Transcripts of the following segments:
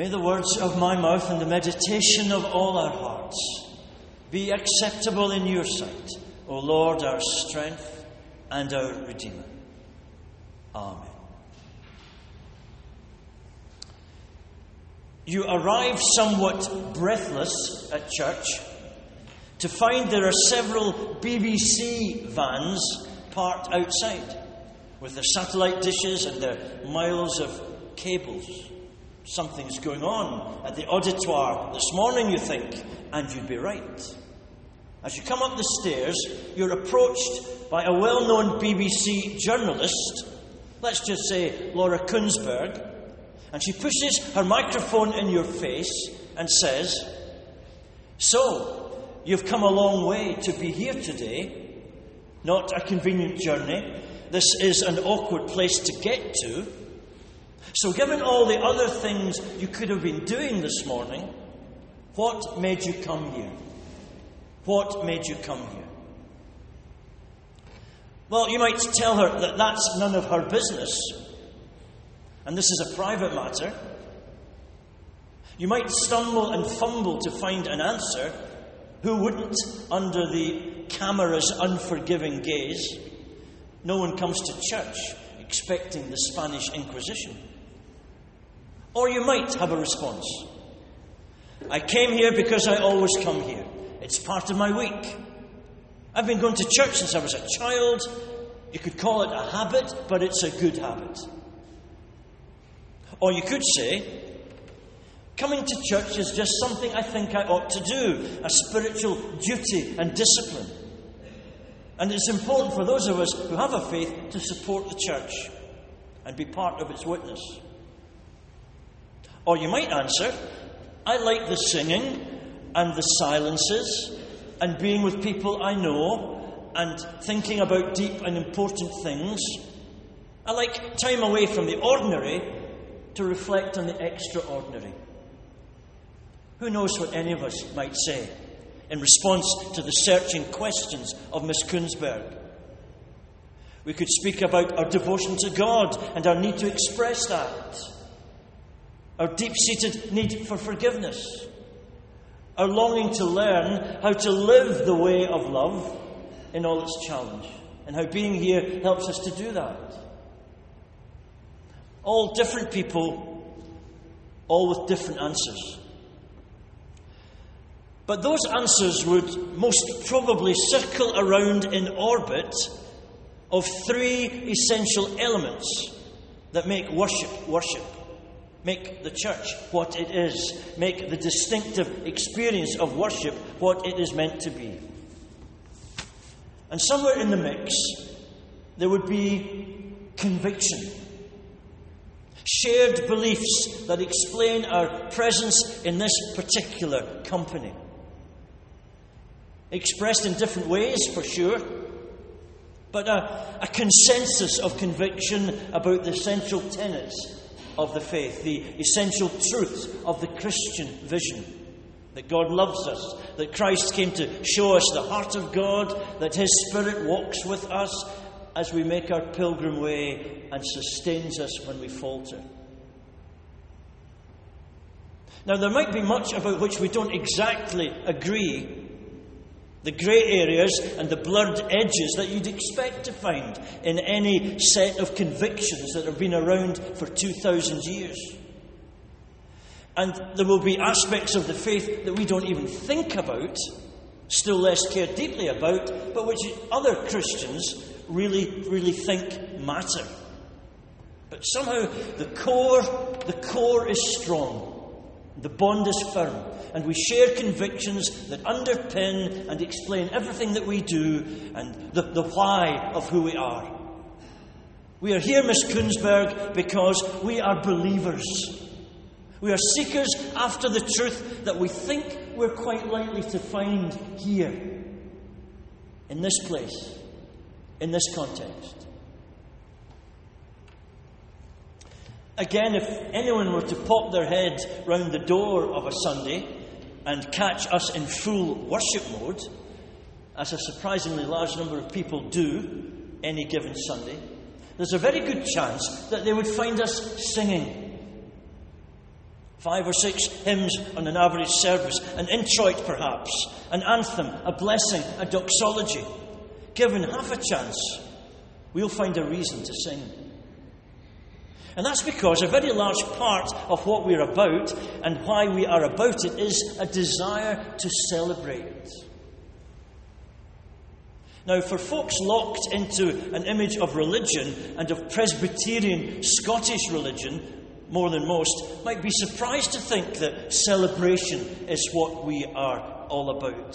May the words of my mouth and the meditation of all our hearts be acceptable in your sight, O Lord, our strength and our Redeemer. Amen. You arrive somewhat breathless at church to find there are several BBC vans parked outside with their satellite dishes and their miles of cables. Something's going on at the auditoire this morning, you think, and you'd be right. As you come up the stairs, you're approached by a well known BBC journalist, let's just say Laura Kuenssberg, and she pushes her microphone in your face and says, So, you've come a long way to be here today. Not a convenient journey. This is an awkward place to get to. So, given all the other things you could have been doing this morning, what made you come here? What made you come here? Well, you might tell her that that's none of her business, and this is a private matter. You might stumble and fumble to find an answer. Who wouldn't, under the camera's unforgiving gaze? No one comes to church expecting the Spanish Inquisition. Or you might have a response. I came here because I always come here. It's part of my week. I've been going to church since I was a child. You could call it a habit, but it's a good habit. Or you could say, coming to church is just something I think I ought to do, a spiritual duty and discipline. And it's important for those of us who have a faith to support the church and be part of its witness. Or you might answer, I like the singing and the silences and being with people I know and thinking about deep and important things. I like time away from the ordinary to reflect on the extraordinary. Who knows what any of us might say in response to the searching questions of Miss Kuenssberg? We could speak about our devotion to God and our need to express that, our deep seated need for forgiveness, our longing to learn how to live the way of love in all its challenge, and how being here helps us to do that. All different people, all with different answers. But those answers would most probably circle around in orbit of three essential elements that make worship worship, make the church what it is, make the distinctive experience of worship what it is meant to be. And somewhere in the mix, there would be conviction. Shared beliefs that explain our presence in this particular company. Expressed in different ways, for sure, but a, a, consensus of conviction about the essential tenets of the faith, the essential truths of the Christian vision. That God loves us, that Christ came to show us the heart of God, that His Spirit walks with us, as we make our pilgrim way and sustains us when we falter. Now, there might be much about which we don't exactly agree. The grey areas and the blurred edges that you'd expect to find in any set of convictions that have been around for 2,000 years. And there will be aspects of the faith that we don't even think about, still less care deeply about, but which other Christians really, really think matter. But somehow the core, the core is strong. The bond is firm, and we share convictions that underpin and explain everything that we do and the, the why of who we are. We are here, Miss Kuenssberg, because we are believers. We are seekers after the truth that we think we're quite likely to find here, in this place, in this context. Again, if anyone were to pop their head round the door of a Sunday and catch us in full worship mode, as a surprisingly large number of people do any given Sunday, there's a very good chance that they would find us singing. Five or six hymns on an average service, an introit perhaps, an anthem, a blessing, a doxology. Given half a chance, we'll find a reason to sing. And that's because a very large part of what we're about and why we are about it is a desire to celebrate. Now, for folks locked into an image of religion and of Presbyterian Scottish religion, more than most, might be surprised to think that celebration is what we are all about.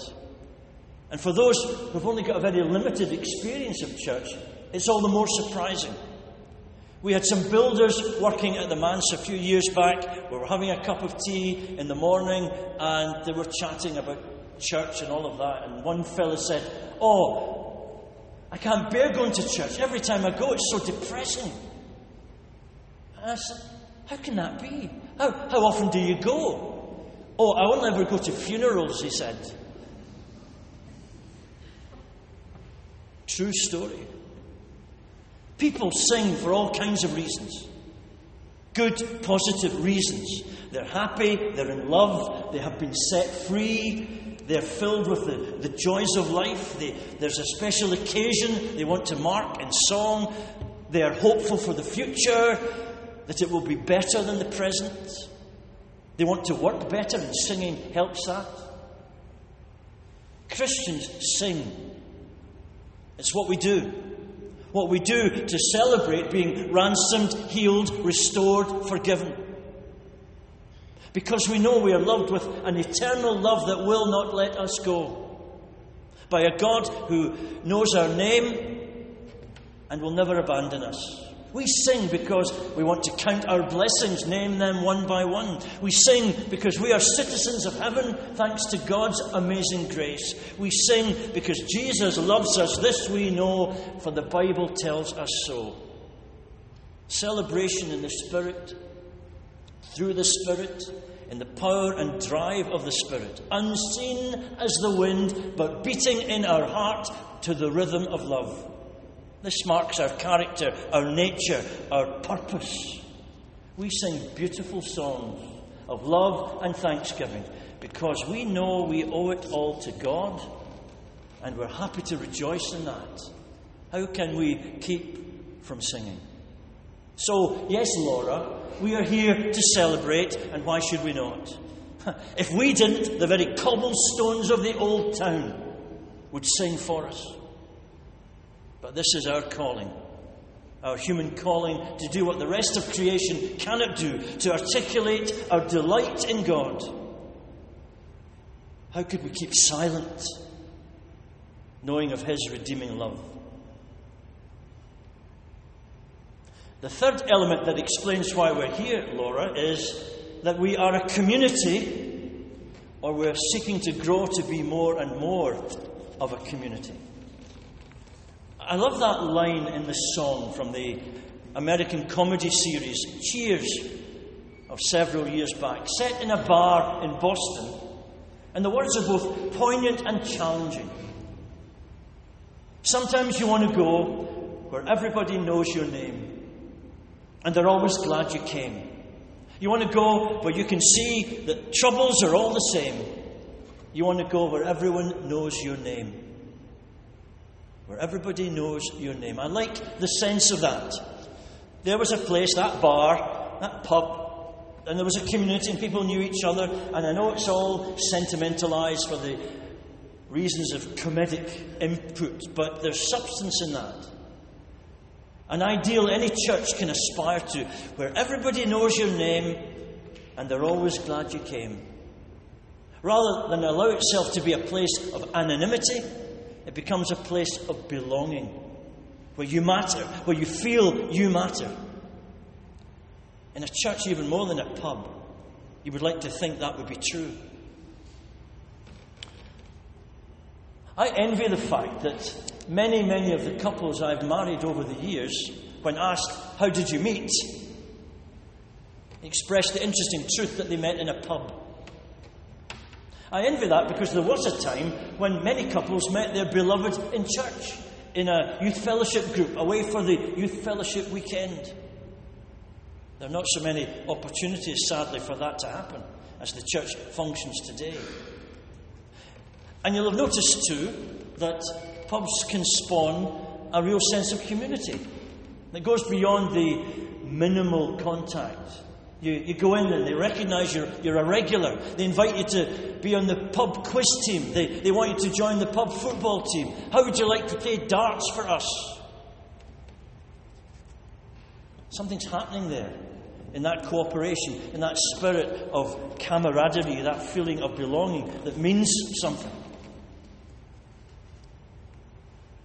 And for those who've only got a very limited experience of church, it's all the more surprising. We had some builders working at the manse a few years back. We were having a cup of tea in the morning and they were chatting about church and all of that. And one fellow said, Oh, I can't bear going to church. Every time I go, it's so depressing. And I said, How can that be? How, how often do you go? Oh, I will never go to funerals, he said. True story. People sing for all kinds of reasons. Good, positive reasons. They're happy, they're in love, they have been set free, they're filled with the, the joys of life, they, there's a special occasion they want to mark in song, they are hopeful for the future, that it will be better than the present. They want to work better, and singing helps that. Christians sing. It's what we do what we do to celebrate being ransomed, healed, restored, forgiven. Because we know we are loved with an eternal love that will not let us go. By a God who knows our name and will never abandon us. We sing because we want to count our blessings, name them one by one. We sing because we are citizens of heaven thanks to God's amazing grace. We sing because Jesus loves us. This we know, for the Bible tells us so. Celebration in the Spirit, through the Spirit, in the power and drive of the Spirit, unseen as the wind, but beating in our heart to the rhythm of love. This marks our character, our nature, our purpose. We sing beautiful songs of love and thanksgiving because we know we owe it all to God and we're happy to rejoice in that. How can we keep from singing? So, yes, Laura, we are here to celebrate, and why should we not? If we didn't, the very cobblestones of the old town would sing for us. But this is our calling, our human calling to do what the rest of creation cannot do, to articulate our delight in God. How could we keep silent, knowing of His redeeming love? The third element that explains why we're here, Laura, is that we are a community, or we're seeking to grow to be more and more of a community. I love that line in the song from the American comedy series Cheers of several years back, set in a bar in Boston. And the words are both poignant and challenging. Sometimes you want to go, where everybody knows your name and they're always glad you came. You want to go where you can see that troubles are all the same. You want to go where everyone knows your name. Where everybody knows your name. I like the sense of that. There was a place, that bar, that pub, and there was a community and people knew each other. And I know it's all sentimentalized for the reasons of comedic input, but there's substance in that. An ideal any church can aspire to, where everybody knows your name and they're always glad you came. Rather than allow itself to be a place of anonymity, it becomes a place of belonging, where you matter, where you feel you matter. In a church, even more than a pub, you would like to think that would be true. I envy the fact that many, many of the couples I've married over the years, when asked, How did you meet? expressed the interesting truth that they met in a pub. I envy that because there was a time when many couples met their beloved in church, in a youth fellowship group, away for the youth fellowship weekend. There are not so many opportunities, sadly, for that to happen as the church functions today. And you'll have noticed too that pubs can spawn a real sense of community that goes beyond the minimal contact. You, you go in and they recognize you're, you're a regular. They invite you to be on the pub quiz team. They, they want you to join the pub football team. How would you like to play darts for us? Something's happening there in that cooperation, in that spirit of camaraderie, that feeling of belonging that means something.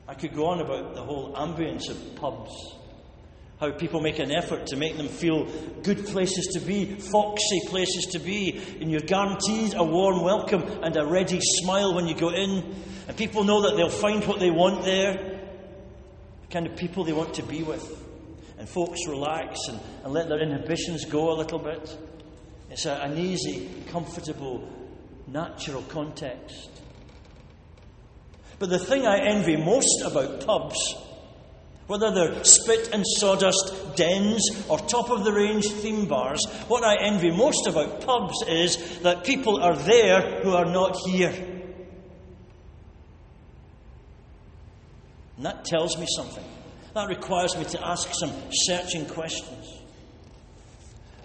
I could go on about the whole ambience of pubs, how people make an effort to make them feel good places to be, foxy places to be, and you're guaranteed a warm welcome and a ready smile when you go in, and people know that they'll find what they want there, the kind of people they want to be with. And folks relax and, and let their inhibitions go a little bit. It's a, an easy, comfortable, natural context. But the thing I envy most about pubs, whether they're spit and sawdust dens or top of the range theme bars, what I envy most about pubs is that people are there who are not here. And that tells me something. That requires me to ask some searching questions.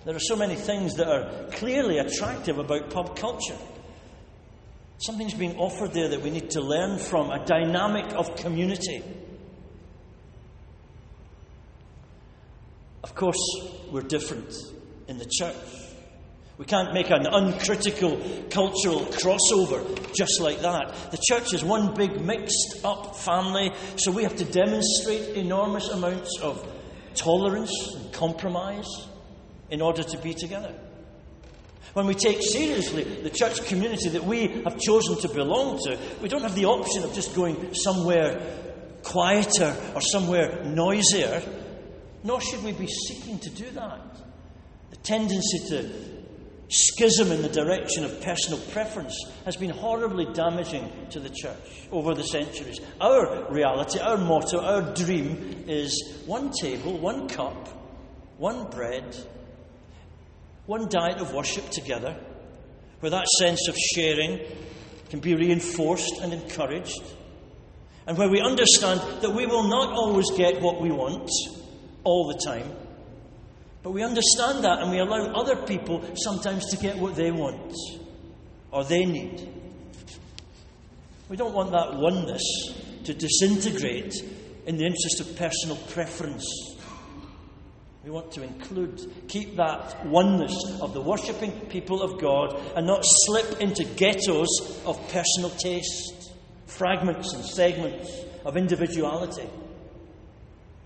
There are so many things that are clearly attractive about pub culture. Something's being offered there that we need to learn from a dynamic of community. Of course, we're different in the church. We can't make an uncritical cultural crossover just like that. The church is one big mixed up family, so we have to demonstrate enormous amounts of tolerance and compromise in order to be together. When we take seriously the church community that we have chosen to belong to, we don't have the option of just going somewhere quieter or somewhere noisier, nor should we be seeking to do that. The tendency to schism in the direction of personal preference has been horribly damaging to the church over the centuries. Our reality, our motto, our dream is one table, one cup, one bread, one diet of worship together, where that sense of sharing can be reinforced and encouraged, and where we understand that we will not always get what we want all the time, but we understand that and we allow other people sometimes to get what they want or they need. We don't want that oneness to disintegrate in the interest of personal preference we want to include, keep that oneness of the worshipping people of God and not slip into ghettos of personal taste, fragments and segments of individuality.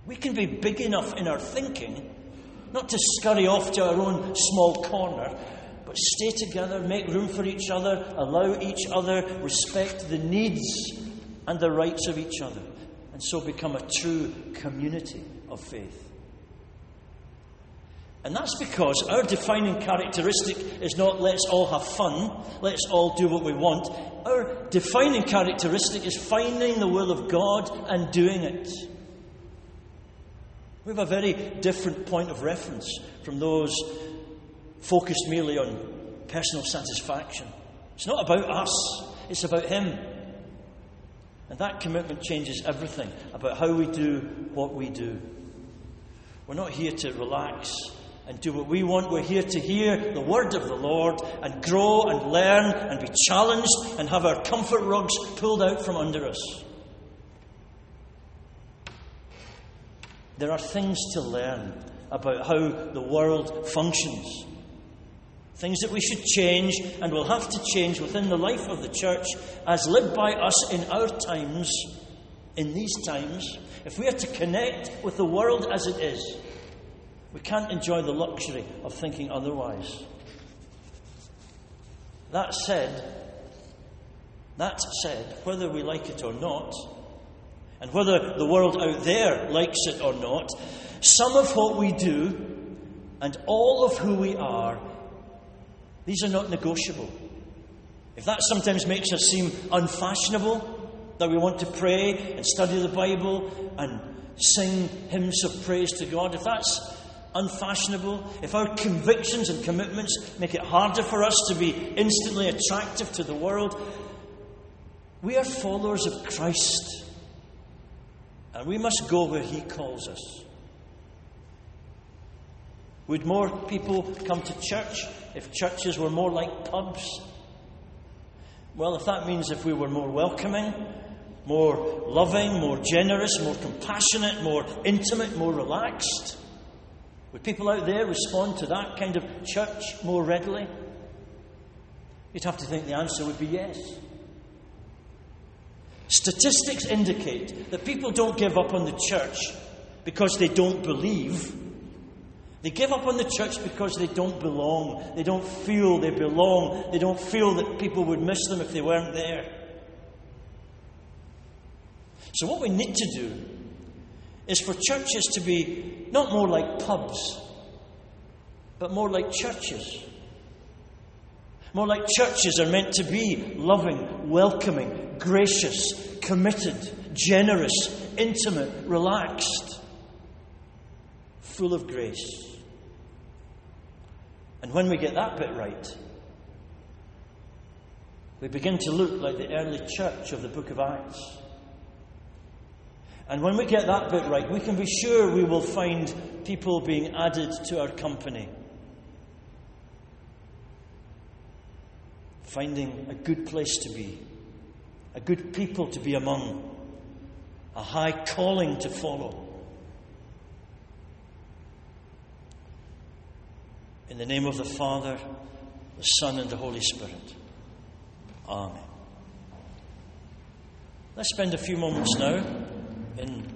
We can be big enough in our thinking not to scurry off to our own small corner, but stay together, make room for each other, allow each other, respect the needs and the rights of each other, and so become a true community of faith. And that's because our defining characteristic is not let's all have fun, let's all do what we want. Our defining characteristic is finding the will of God and doing it. We have a very different point of reference from those focused merely on personal satisfaction. It's not about us, it's about Him. And that commitment changes everything about how we do what we do. We're not here to relax and do what we want. We're here to hear the word of the Lord and grow and learn and be challenged and have our comfort rugs pulled out from under us. There are things to learn about how the world functions. Things that we should change and will have to change within the life of the church as lived by us in our times, in these times. If we are to connect with the world as it is, we can't enjoy the luxury of thinking otherwise. That said, that said, whether we like it or not, and whether the world out there likes it or not, some of what we do and all of who we are, these are not negotiable. If that sometimes makes us seem unfashionable, that we want to pray and study the Bible and sing hymns of praise to God, if that's unfashionable, if our convictions and commitments make it harder for us to be instantly attractive to the world, we are followers of Christ. And we must go where He calls us. Would more people come to church if churches were more like pubs? Well, if that means if we were more welcoming, more loving, more generous, more compassionate, more intimate, more relaxed, would people out there respond to that kind of church more readily? You'd have to think the answer would be yes. Statistics indicate that people don't give up on the church because they don't believe. They give up on the church because they don't belong. They don't feel they belong. They don't feel that people would miss them if they weren't there. So, what we need to do is for churches to be not more like pubs, but more like churches. More like churches are meant to be loving, welcoming, gracious, committed, generous, intimate, relaxed, full of grace. And when we get that bit right, we begin to look like the early church of the book of Acts. And when we get that bit right, we can be sure we will find people being added to our company. Finding a good place to be, a good people to be among, a high calling to follow. In the name of the Father, the Son, and the Holy Spirit. Amen. Let's spend a few moments now in